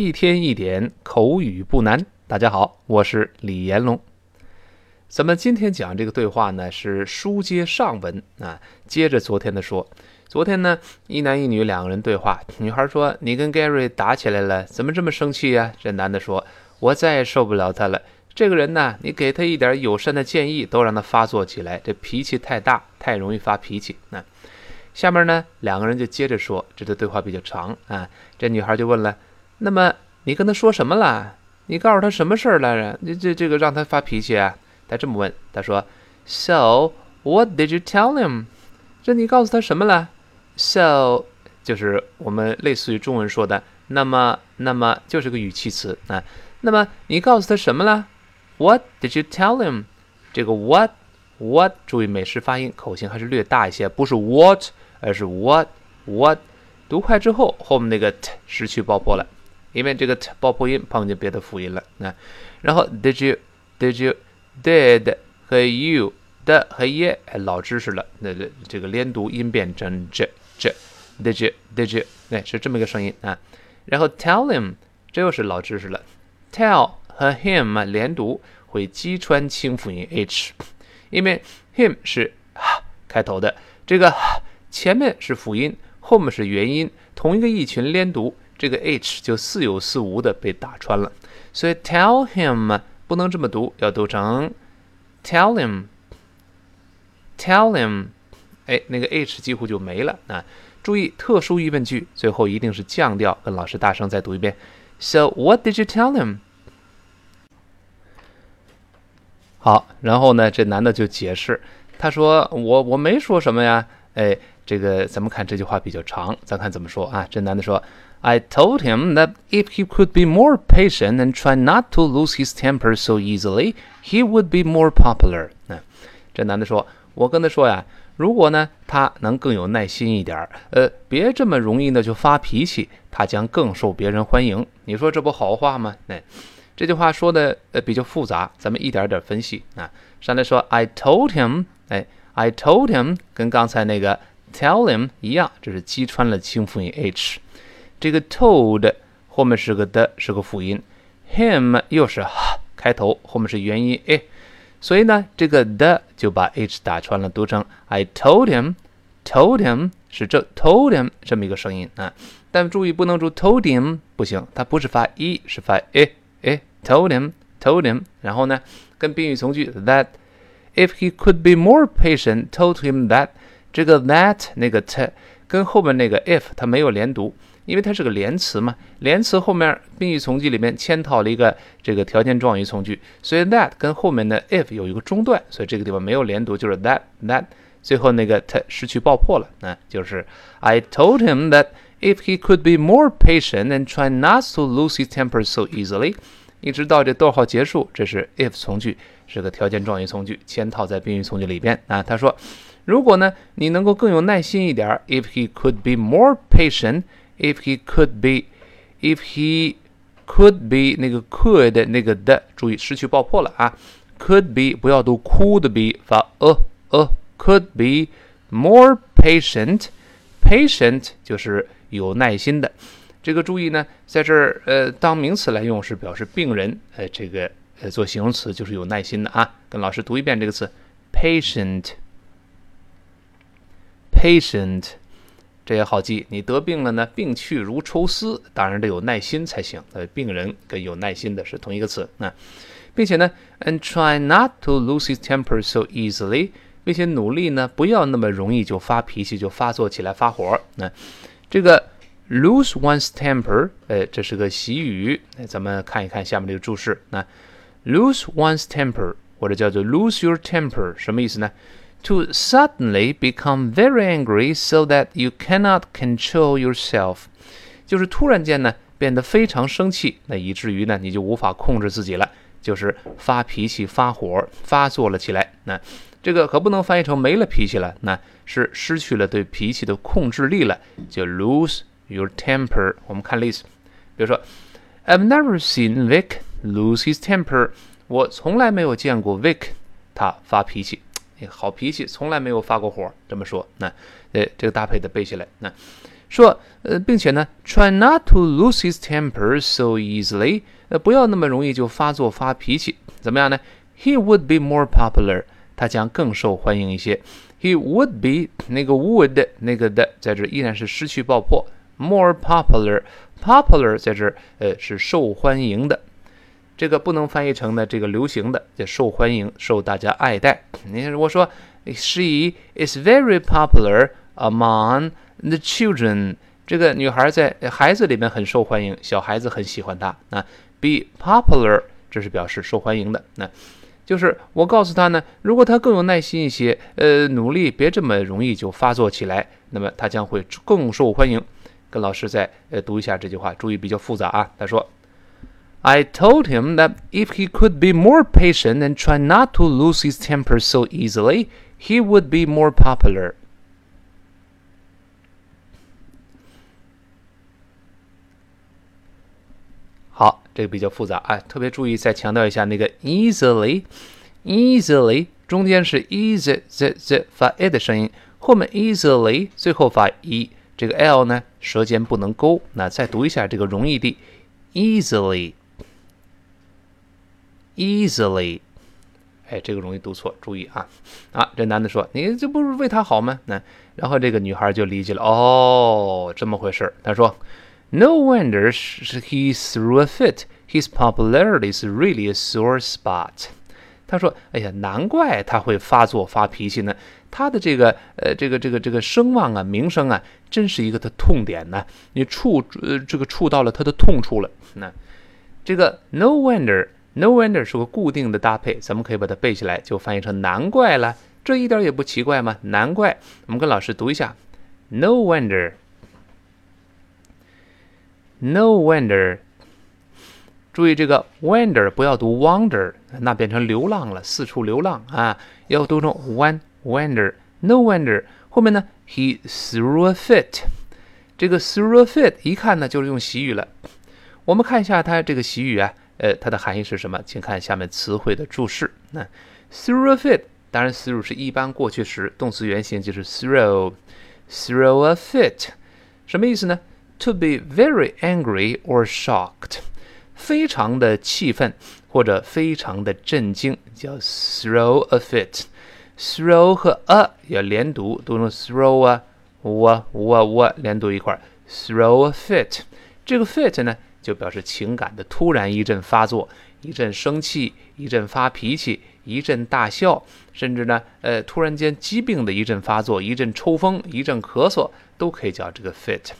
一天一点口语不难。大家好，我是李延龙。咱们今天讲这个对话呢，是书接上文啊，接着昨天的说。昨天呢，一男一女两个人对话，女孩说：“你跟 Gary 打起来了，怎么这么生气呀？”这男的说：“我再也受不了他了。这个人呢，你给他一点友善的建议，都让他发作起来，这脾气太大，太容易发脾气。”那下面呢，两个人就接着说，这个对话比较长啊。这女孩就问了。那么你跟他说什么了？你告诉他什么事儿来着？你这这个让他发脾气啊？他这么问，他说：“So what did you tell him？” 这你告诉他什么了？So 就是我们类似于中文说的“那么”，那么就是个语气词啊。那么你告诉他什么了？What did you tell him？这个 what what 注意美式发音，口型还是略大一些，不是 what，而是 what what。读快之后，后面那个 t 失去爆破了。因为这个 t 爆破音碰见别的辅音了，那然后 did you did you did 和 you 的和 ye 哎老知识了，那这这个连读音变成 j j did you did you 哎是这么一个声音啊，然后 tell him 这又是老知识了，tell 和 him 连读会击穿清辅音 h，因为 him 是开头的，这个前面是辅音，后面是元音，同一个意群连读。这个 h 就似有似无的被打穿了，所以 tell him 不能这么读，要读成 tell him，tell him，哎，那个 h 几乎就没了啊！注意特殊疑问句最后一定是降调，跟老师大声再读一遍。So what did you tell him？好，然后呢，这男的就解释，他说我我没说什么呀，哎，这个咱们看这句话比较长，咱看怎么说啊？这男的说。I told him that if he could be more patient and try not to lose his temper so easily, he would be more popular. 嗯这男的说：“我跟他说呀，如果呢他能更有耐心一点儿，呃，别这么容易呢就发脾气，他将更受别人欢迎。你说这不好话吗？那这句话说的呃比较复杂，咱们一点点分析啊。上来说 I told him，哎，I told him 跟刚才那个 tell him 一样，这是击穿了清辅音 h。这个 told 后面是个的，是个辅音，him 又是开头，后面是元音 a，所以呢，这个的就把 h 打穿了，读成 I told him，told him 是这 told him 这么一个声音啊，但注意不能读 told him 不行，它不是发 e，是发 a a told him，told him，然后呢，跟宾语从句 that if he could be more patient，told him that 这个 that 那个 t 跟后面那个 if 它没有连读。因为它是个连词嘛，连词后面宾语从句里面嵌套了一个这个条件状语从句，所以 that 跟后面的 if 有一个中断，所以这个地方没有连读，就是 that that 最后那个它失去爆破了，那就是 I told him that if he could be more patient and try not to lose his temper so easily，一直到这逗号结束，这是 if 从句，是个条件状语从句嵌套在宾语从句里边啊。他说，如果呢你能够更有耐心一点，if he could be more patient。If he could be, if he could be 那个 could 那个的，注意失去爆破了啊！Could be 不要读 could be 发呃呃，could be more patient. Patient 就是有耐心的。这个注意呢，在这儿呃当名词来用是表示病人，呃这个呃做形容词就是有耐心的啊。跟老师读一遍这个词，patient. Patient. 这也好记，你得病了呢，病去如抽丝，当然得有耐心才行。呃，病人跟有耐心的是同一个词那，并且呢，and try not to lose his temper so easily，并且努力呢，不要那么容易就发脾气，就发作起来发火。那这个 lose one's temper，呃，这是个习语。那咱们看一看下面这个注释。那 lose one's temper，或者叫做 lose your temper，什么意思呢？to suddenly become very angry so that you cannot control yourself，就是突然间呢变得非常生气，那以至于呢你就无法控制自己了，就是发脾气、发火、发作了起来。那这个可不能翻译成没了脾气了，那是失去了对脾气的控制力了，就 lose your temper。我们看例子，比如说，I've never seen Vic lose his temper。我从来没有见过 Vic 他发脾气。好脾气，从来没有发过火。这么说，那，呃，这个搭配的背下来。那说，呃，并且呢，try not to lose his temper so easily，呃，不要那么容易就发作发脾气。怎么样呢？He would be more popular，他将更受欢迎一些。He would be 那个 would 那个的在这依然是失去爆破，more popular，popular 在这呃是受欢迎的。这个不能翻译成呢这个流行的，叫受欢迎，受大家爱戴。你如果说 She is very popular among the children，这个女孩在孩子里面很受欢迎，小孩子很喜欢她。啊，be popular 这是表示受欢迎的。那就是我告诉她呢，如果她更有耐心一些，呃，努力别这么容易就发作起来，那么她将会更受欢迎。跟老师再呃读一下这句话，注意比较复杂啊。他说。I told him that if he could be more patient and try not to lose his temper so easily, he would be more popular. 好，这个比较复杂啊，特别注意再强调一下那个 easily，easily 中间是 easy 这这发 e 的声音，后面 easily 最后发 e，这个 l 呢舌尖不能勾。那再读一下这个容易地 easily。 easily，哎，这个容易读错，注意啊！啊，这男的说：“你这不是为他好吗？”那然后这个女孩就理解了，哦，这么回事他说：“No wonder he threw a fit. His popularity is really a sore spot.” 他说：“哎呀，难怪他会发作发脾气呢。他的这个呃，这个这个这个声望啊，名声啊，真是一个的痛点呢。你触呃，这个触到了他的痛处了。那这个 no wonder。” No wonder 是个固定的搭配，咱们可以把它背起来，就翻译成难怪了。这一点也不奇怪吗？难怪。我们跟老师读一下：No wonder，No wonder。注意这个 wonder 不要读 wonder，那变成流浪了，四处流浪啊，要读成 one wonder。No wonder 后面呢，He threw a fit。这个 threw a fit 一看呢就是用习语了。我们看一下它这个习语啊。呃，它的含义是什么？请看下面词汇的注释。那 throw a fit，当然 throw 是一般过去时，动词原形就是 throw，throw a fit，什么意思呢？To be very angry or shocked，非常的气愤或者非常的震惊，叫 throw a fit。throw 和 a 要连读，读成 throw 啊，w w w 连读一块，throw a fit。这个 fit 呢？就表示情感的突然一阵发作，一阵生气，一阵发脾气，一阵大笑，甚至呢，呃，突然间疾病的一阵发作，一阵抽风，一阵咳嗽，都可以叫这个 fit。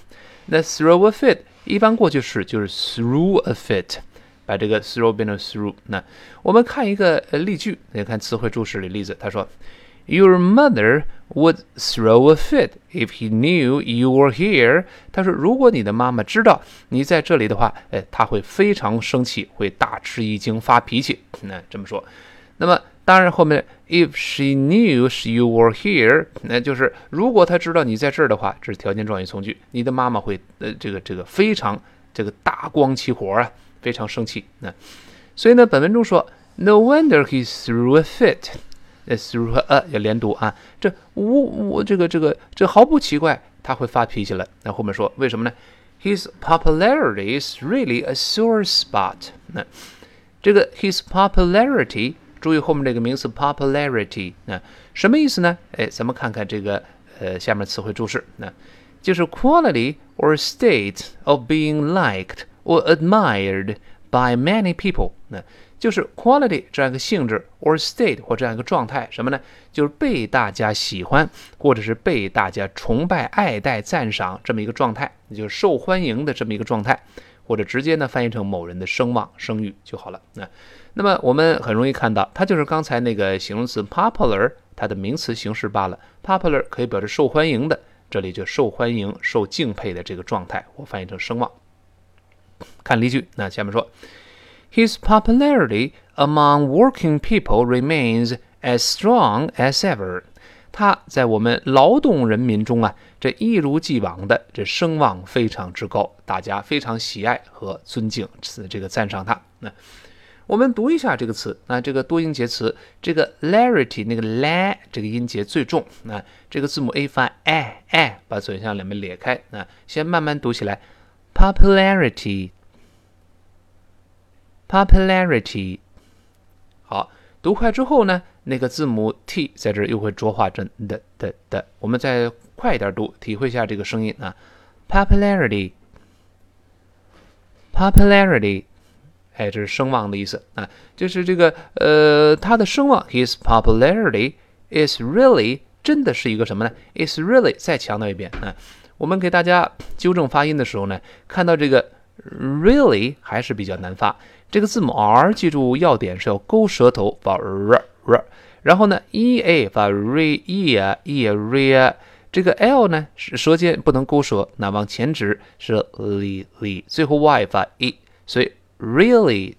那 throw a fit 一般过去式就是 through a fit，把这个 throw 变成 through。那我们看一个呃例句，你看词汇注释里例子，他说。Your mother would throw a fit if he knew you were here。他说，如果你的妈妈知道你在这里的话，哎，她会非常生气，会大吃一惊，发脾气。那这么说，那么当然后面 if she knew you were here，那就是如果她知道你在这儿的话，这是条件状语从句，你的妈妈会呃这个这个非常这个大光起火啊，非常生气。那所以呢，本文中说，No wonder he threw a fit。through 和 a 要连读啊，这无我这个这个这毫不奇怪，他会发脾气了。那后面说为什么呢？His popularity is really a sore spot。那这个 his popularity，注意后面这个名词 popularity，那什么意思呢？哎，咱们看看这个呃下面词汇注释，那就是 quality or state of being liked or admired by many people。那 就是 quality 这样一个性质，or state 或这样一个状态，什么呢？就是被大家喜欢，或者是被大家崇拜、爱戴、赞赏这么一个状态，也就是受欢迎的这么一个状态，或者直接呢翻译成某人的声望、声誉就好了。那那么我们很容易看到，它就是刚才那个形容词 popular 它的名词形式罢了。popular 可以表示受欢迎的，这里就受欢迎、受敬佩的这个状态，我翻译成声望。看例句，那下面说。His popularity among working people remains as strong as ever。他在我们劳动人民中啊，这一如既往的这声望非常之高，大家非常喜爱和尊敬，这个赞赏他。那我们读一下这个词，那这个多音节词，这个 larity 那个 la 这个音节最重，那这个字母 a 发 a a，把嘴向两边咧开，那先慢慢读起来，popularity Popularity，好，读快之后呢，那个字母 t 在这又会浊化成的的的，我们再快一点读，体会一下这个声音啊，popularity，popularity。哎，这是声望的意思啊，就是这个呃，他的声望，his popularity is really 真的是一个什么呢？is really 再强调一遍啊，我们给大家纠正发音的时候呢，看到这个 really 还是比较难发，这个字母 r 记住要点是要勾舌头发 r r，然后呢 e a 发 re e a e a re，这个 l 呢是舌尖不能勾舌，那往前指是 li li，最后 y 发 e，所以。Really,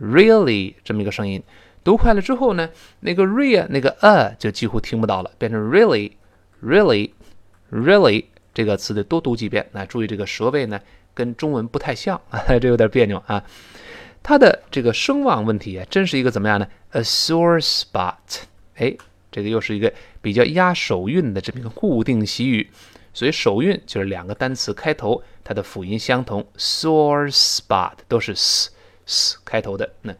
really，这么一个声音，读快了之后呢，那个 rea 那个 a 就几乎听不到了，变成 really, really, really 这个词得多读几遍。那注意这个舌位呢，跟中文不太像啊，这有点别扭啊。它的这个声望问题啊，真是一个怎么样呢？A sore spot。哎，这个又是一个比较压手韵的这么一个固定习语。所以首韵就是两个单词开头，它的辅音相同，sore spot 都是 s s 开头的。那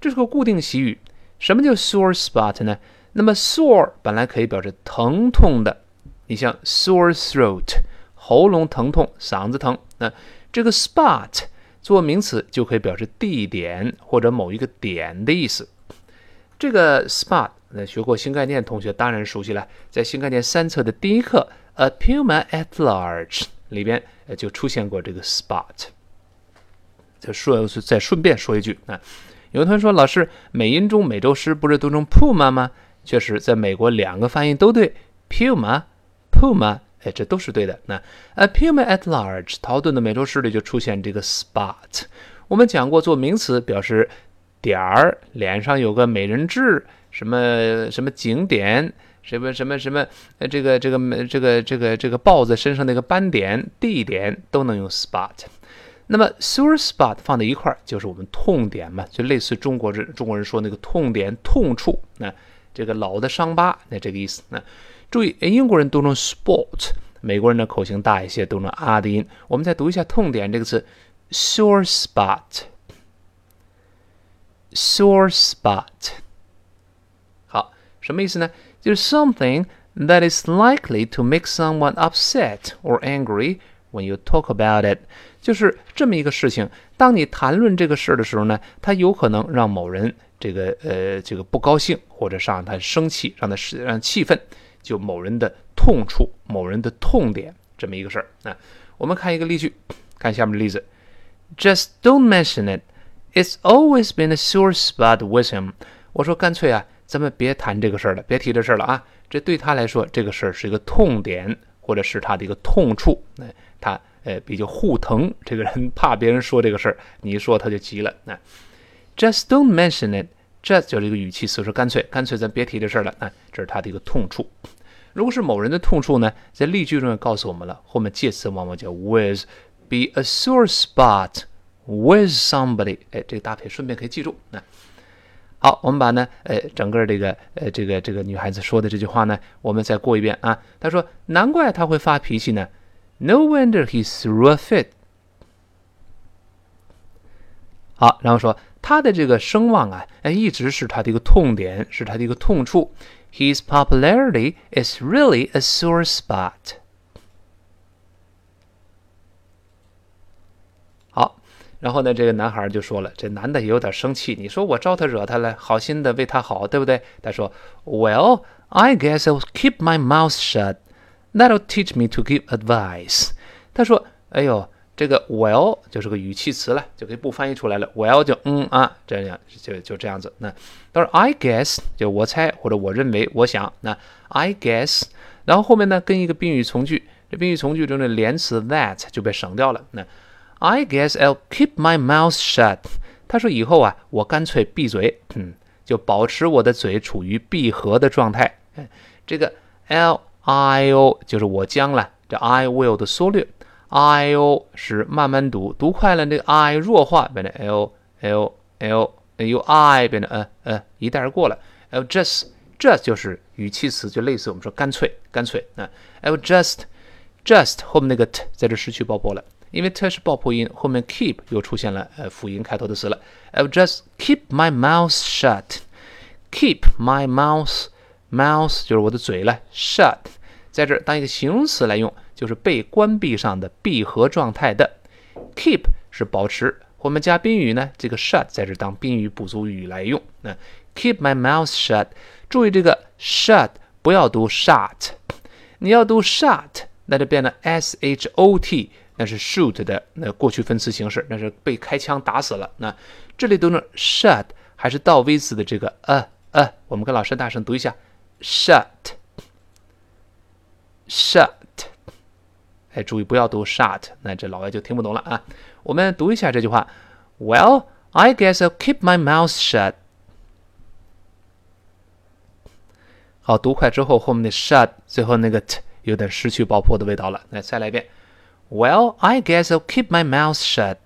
这是个固定习语。什么叫 sore spot 呢？那么 sore 本来可以表示疼痛的，你像 sore throat 喉咙疼痛、嗓子疼。那这个 spot 做名词就可以表示地点或者某一个点的意思。这个 spot 那学过新概念同学当然熟悉了，在新概念三册的第一课。A puma at large 里边就出现过这个 spot。再顺再顺便说一句啊，有同学说老师美音中美洲狮不是读成 puma 吗？确实，在美国两个发音都对，puma puma，哎，这都是对的。那 a puma at large，陶顿的美洲狮里就出现这个 spot。我们讲过，做名词表示点儿，脸上有个美人痣，什么什么景点。什么什么什么？呃，这个这个这个这个这个豹子身上那个斑点、地点都能用 spot。那么 sore spot 放在一块儿就是我们痛点嘛，就类似中国人中国人说那个痛点、痛处。那这个老的伤疤，那这个意思。那注意，英国人读成 sport，美国人的口型大一些，读成啊的音。我们再读一下痛点这个词，sore spot，sore spot。好，什么意思呢？就是 something that is likely to make someone upset or angry when you talk about it，就是这么一个事情。当你谈论这个事儿的时候呢，它有可能让某人这个呃这个不高兴，或者让他生气，让他让气愤，就某人的痛处，某人的痛点这么一个事儿。那我们看一个例句，看下面的例子：Just don't mention it. It's always been a sore spot with him。我说干脆啊。咱们别谈这个事儿了，别提这事儿了啊！这对他来说，这个事儿是一个痛点，或者是他的一个痛处。那他呃比较护疼，这个人怕别人说这个事儿，你一说他就急了。那 just don't mention it，这就是一个语气词，说干脆干脆咱别提这事儿了。那这是他的一个痛处。如果是某人的痛处呢，在例句中也告诉我们了，后面介词往往叫 with，be a sore spot with somebody。哎，这个搭配顺便可以记住。那。好，我们把呢，呃，整个这个，呃，这个这个女孩子说的这句话呢，我们再过一遍啊。她说：“难怪他会发脾气呢。” No wonder he threw a fit。好，然后说他的这个声望啊，哎，一直是他的一个痛点，是他的一个痛处。His popularity is really a sore spot。然后呢，这个男孩就说了，这男的也有点生气。你说我招他惹他了，好心的为他好，对不对？他说，Well, I guess I'll keep my mouth shut. That'll teach me to give advice. 他说，哎呦， 这个 well 就是个语气词了，就可以不翻译出来了。well 就嗯啊，这样就就这样子。那到时 I guess 就我猜或者我认为我想。那 I guess，然后后面呢跟一个宾语从句，这宾语从句中的连词 that 就被省掉了。那 I guess I'll keep my mouth shut。他说以后啊，我干脆闭嘴，嗯，就保持我的嘴处于闭合的状态。这个 L I O 就是我将了，这 I will 的缩略，I O 是慢慢读，读快了那个 I 弱化，变成 L L L 由 I 变成呃呃一带而过了。I'll just just 就是语气词，就类似我们说干脆干脆啊。I'll just just 后面那个 t 在这失去爆破了，因为 t 是爆破音，后面 keep 又出现了呃辅音开头的词了。I'll just keep my mouth shut。Keep my mouth mouth 就是我的嘴了，shut 在这当一个形容词来用，就是被关闭上的闭合状态的。Keep 是保持，我们加宾语呢，这个 shut 在这当宾语补足语来用。那 Keep my mouth shut，注意这个 shut 不要读 shut，你要读 shut，那就变成 s h o t，那是 shoot 的那过去分词形式，那是被开枪打死了。那这里读成 shut 还是倒 v 字的这个呃。呃，我们跟老师大声读一下，shut，shut，哎，注意不要读 shut，那这老外就听不懂了啊。我们读一下这句话，Well, I guess I'll keep my mouth shut。好，读快之后，后面的 shut，最后那个 t 有点失去爆破的味道了。来，再来一遍，Well, I guess I'll keep my mouth shut。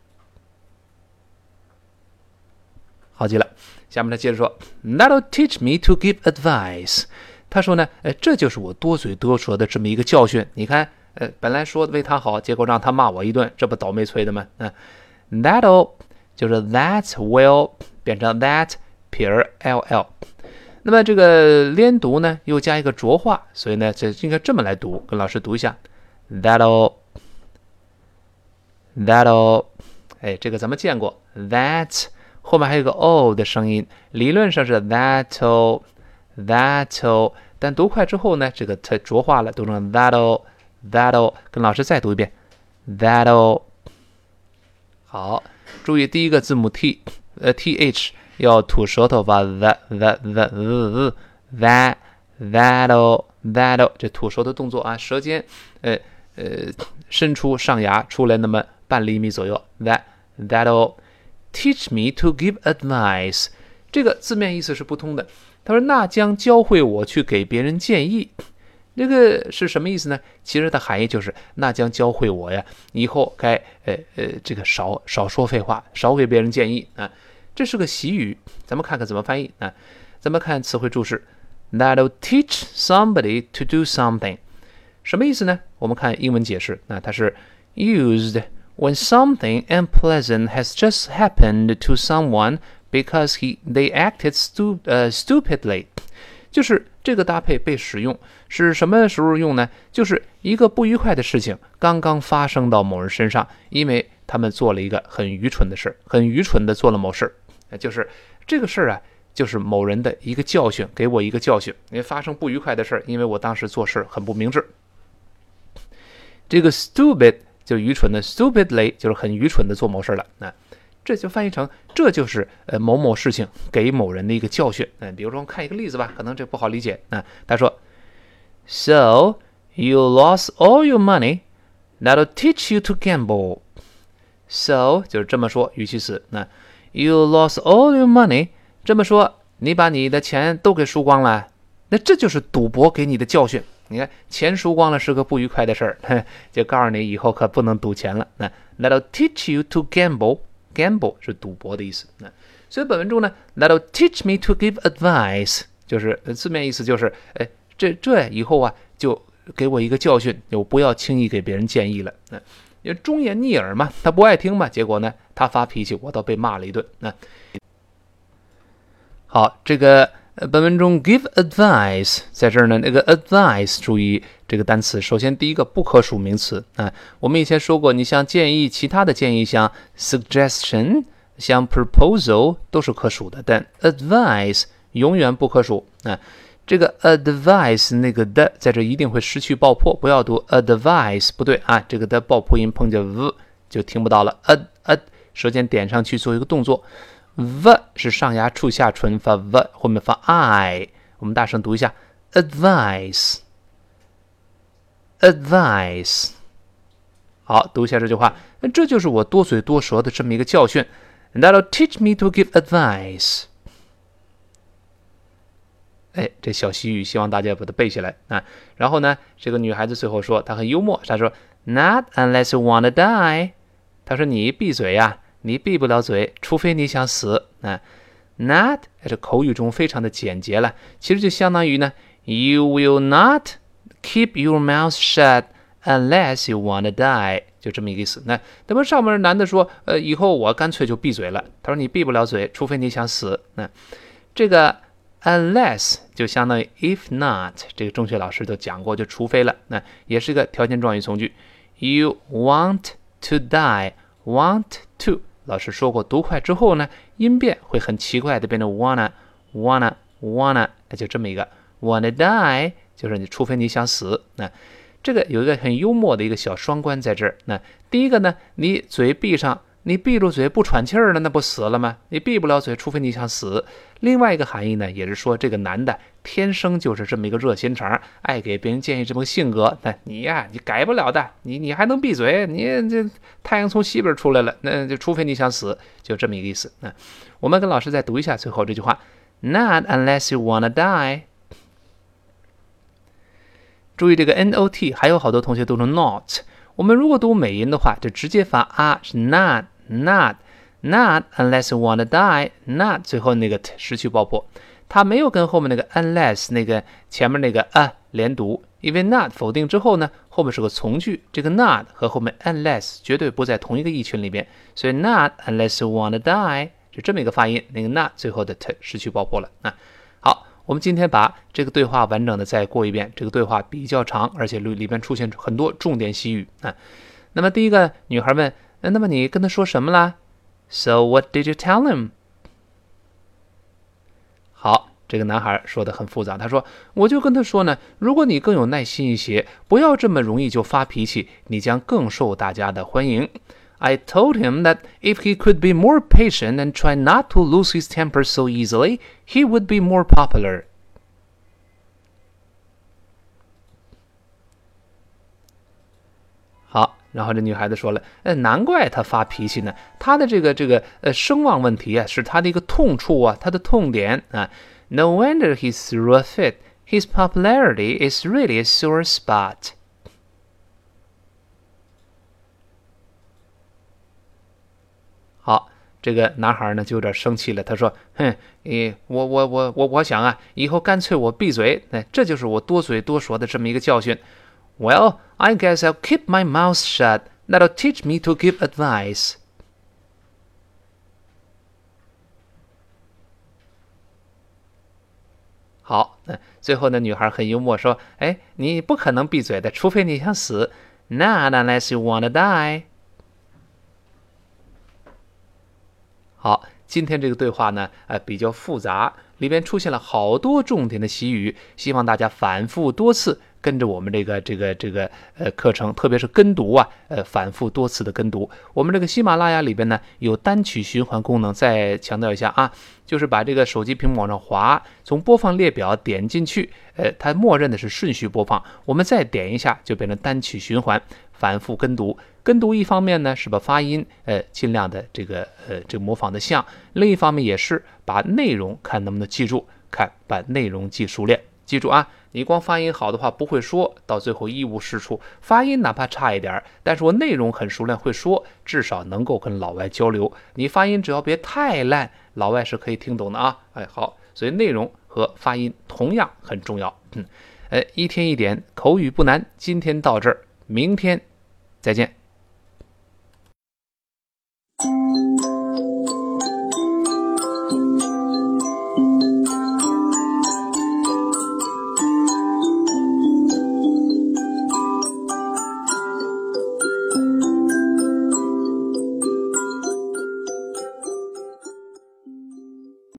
好极了。下面他接着说，That'll teach me to give advice。他说呢，哎，这就是我多嘴多舌的这么一个教训。你看，呃，本来说为他好，结果让他骂我一顿，这不倒霉催的吗？嗯，That'll 就是 That will 变成 That 撇 l l。那么这个连读呢，又加一个浊化，所以呢，这应该这么来读，跟老师读一下，That'll，That'll，哎，这个咱们见过，That。后面还有个 o 的声音，理论上是 that'll that'll，但读快之后呢，这个它浊化了，读成 that'll that'll。跟老师再读一遍 that'll。好，注意第一个字母 t，呃 th 要吐舌头，把 that that that that that'll that'll 这吐舌头动作啊，舌尖呃呃伸出上牙出来那么半厘米左右，that that'll。Teach me to give advice，这个字面意思是不通的。他说：“那将教会我去给别人建议。”这个是什么意思呢？其实的含义就是那将教会我呀，以后该呃呃这个少少说废话，少给别人建议啊。这是个习语，咱们看看怎么翻译啊？咱们看词汇注释：That'll teach somebody to do something，什么意思呢？我们看英文解释，那它是 used。when something unpleasant has just happened to someone because he they acted stu 呃 stupidly，就是这个搭配被使用是什么时候用呢？就是一个不愉快的事情刚刚发生到某人身上，因为他们做了一个很愚蠢的事，很愚蠢的做了某事，就是这个事儿啊，就是某人的一个教训，给我一个教训。因为发生不愉快的事儿，因为我当时做事很不明智。这个 stupid。就愚蠢的 stupidly 就是很愚蠢的做某事了，那这就翻译成这就是呃某某事情给某人的一个教训。嗯，比如说看一个例子吧，可能这不好理解。那他说，So you lost all your money, that'll teach you to gamble. So 就是这么说，语气词。那 you lost all your money 这么说，你把你的钱都给输光了，那这就是赌博给你的教训。你看，钱输光了是个不愉快的事儿，就告诉你以后可不能赌钱了。那 That'll teach you to gamble. Gamble 是赌博的意思。那所以本文中呢，That'll teach me to give advice，就是字面意思就是，哎，这这以后啊，就给我一个教训，就不要轻易给别人建议了。那忠言逆耳嘛，他不爱听嘛，结果呢，他发脾气，我倒被骂了一顿。那好，这个。本文中 give advice 在这儿呢，那个 advice 注意这个单词。首先，第一个不可数名词啊，我们以前说过，你像建议，其他的建议像 suggestion，像 proposal 都是可数的，但 advice 永远不可数啊。这个 advice 那个的在这一定会失去爆破，不要读 advice，不对啊，这个的爆破音碰见 v 就听不到了。ad ad 舌尖点上去做一个动作。V 是上牙触下唇发 v，后面发 i。我们大声读一下：advice，advice。好，读一下这句话。那这就是我多嘴多舌的这么一个教训。That'll teach me to give advice。哎，这小习语，希望大家把它背下来啊。然后呢，这个女孩子最后说，她很幽默，她说：“Not unless you wanna die。”她说：“你闭嘴呀。”你闭不了嘴，除非你想死啊。not 这口语中非常的简洁了，其实就相当于呢，You will not keep your mouth shut unless you wanna die，就这么一个意思。那那么上面男的说，呃，以后我干脆就闭嘴了。他说你闭不了嘴，除非你想死。那这个 unless 就相当于 if not，这个中学老师都讲过，就除非了。那也是一个条件状语从句。You want to die，want to。老师说过，读快之后呢，音变会很奇怪的变成 wanna wanna wanna，那就这么一个 wanna die，就是你除非你想死。那这个有一个很幽默的一个小双关在这儿。那第一个呢，你嘴闭上。你闭住嘴不喘气儿了，那不死了吗？你闭不了嘴，除非你想死。另外一个含义呢，也是说这个男的天生就是这么一个热心肠，爱给别人建议这么个性格。那你呀，你改不了的。你你还能闭嘴？你这太阳从西边出来了，那就除非你想死，就这么一个意思。那我们跟老师再读一下最后这句话：Not unless you wanna die。注意这个 not，还有好多同学读成 not。我们如果读美音的话，就直接发啊，是 not not not unless you wanna die not 最后那个 t 失去爆破，它没有跟后面那个 unless 那个前面那个啊连读，因为 not 否定之后呢，后面是个从句，这个 not 和后面 unless 绝对不在同一个意群里边，所以 not unless you wanna die 是这么一个发音，那个 not 最后的 t 失去爆破了啊。我们今天把这个对话完整的再过一遍。这个对话比较长，而且里里边出现很多重点习语啊。那么第一个女孩问：“那么你跟他说什么啦？”So what did you tell him？好，这个男孩说的很复杂。他说：“我就跟他说呢，如果你更有耐心一些，不要这么容易就发脾气，你将更受大家的欢迎。” I told him that if he could be more patient and try not to lose his temper so easily, he would be more popular. 好，然后这女孩子说了，呃，难怪他发脾气呢，他的这个这个呃声望问题啊，是他的一个痛处啊，他的痛点啊。No wonder he threw a fit. His popularity is really a sore spot. 这个男孩呢就有点生气了。他说：“哼，诶，我我我我我想啊，以后干脆我闭嘴。哎，这就是我多嘴多说的这么一个教训。Well, I guess I'll keep my mouth shut. That'll teach me to give advice.” 好，那最后呢，女孩很幽默说：“哎，你不可能闭嘴的，除非你想死。Not unless you wanna die.” 好，今天这个对话呢，呃，比较复杂，里边出现了好多重点的习语，希望大家反复多次跟着我们这个这个这个呃课程，特别是跟读啊，呃，反复多次的跟读。我们这个喜马拉雅里边呢有单曲循环功能，再强调一下啊，就是把这个手机屏幕往上滑，从播放列表点进去，呃，它默认的是顺序播放，我们再点一下就变成单曲循环。反复跟读，跟读一方面呢是把发音，呃，尽量的这个，呃，这个模仿的像；另一方面也是把内容看能不能记住，看把内容记熟练。记住啊，你光发音好的话不会说到最后一无是处。发音哪怕差一点，但是我内容很熟练会说，至少能够跟老外交流。你发音只要别太烂，老外是可以听懂的啊。哎，好，所以内容和发音同样很重要。嗯，呃，一天一点口语不难，今天到这儿，明天。再见。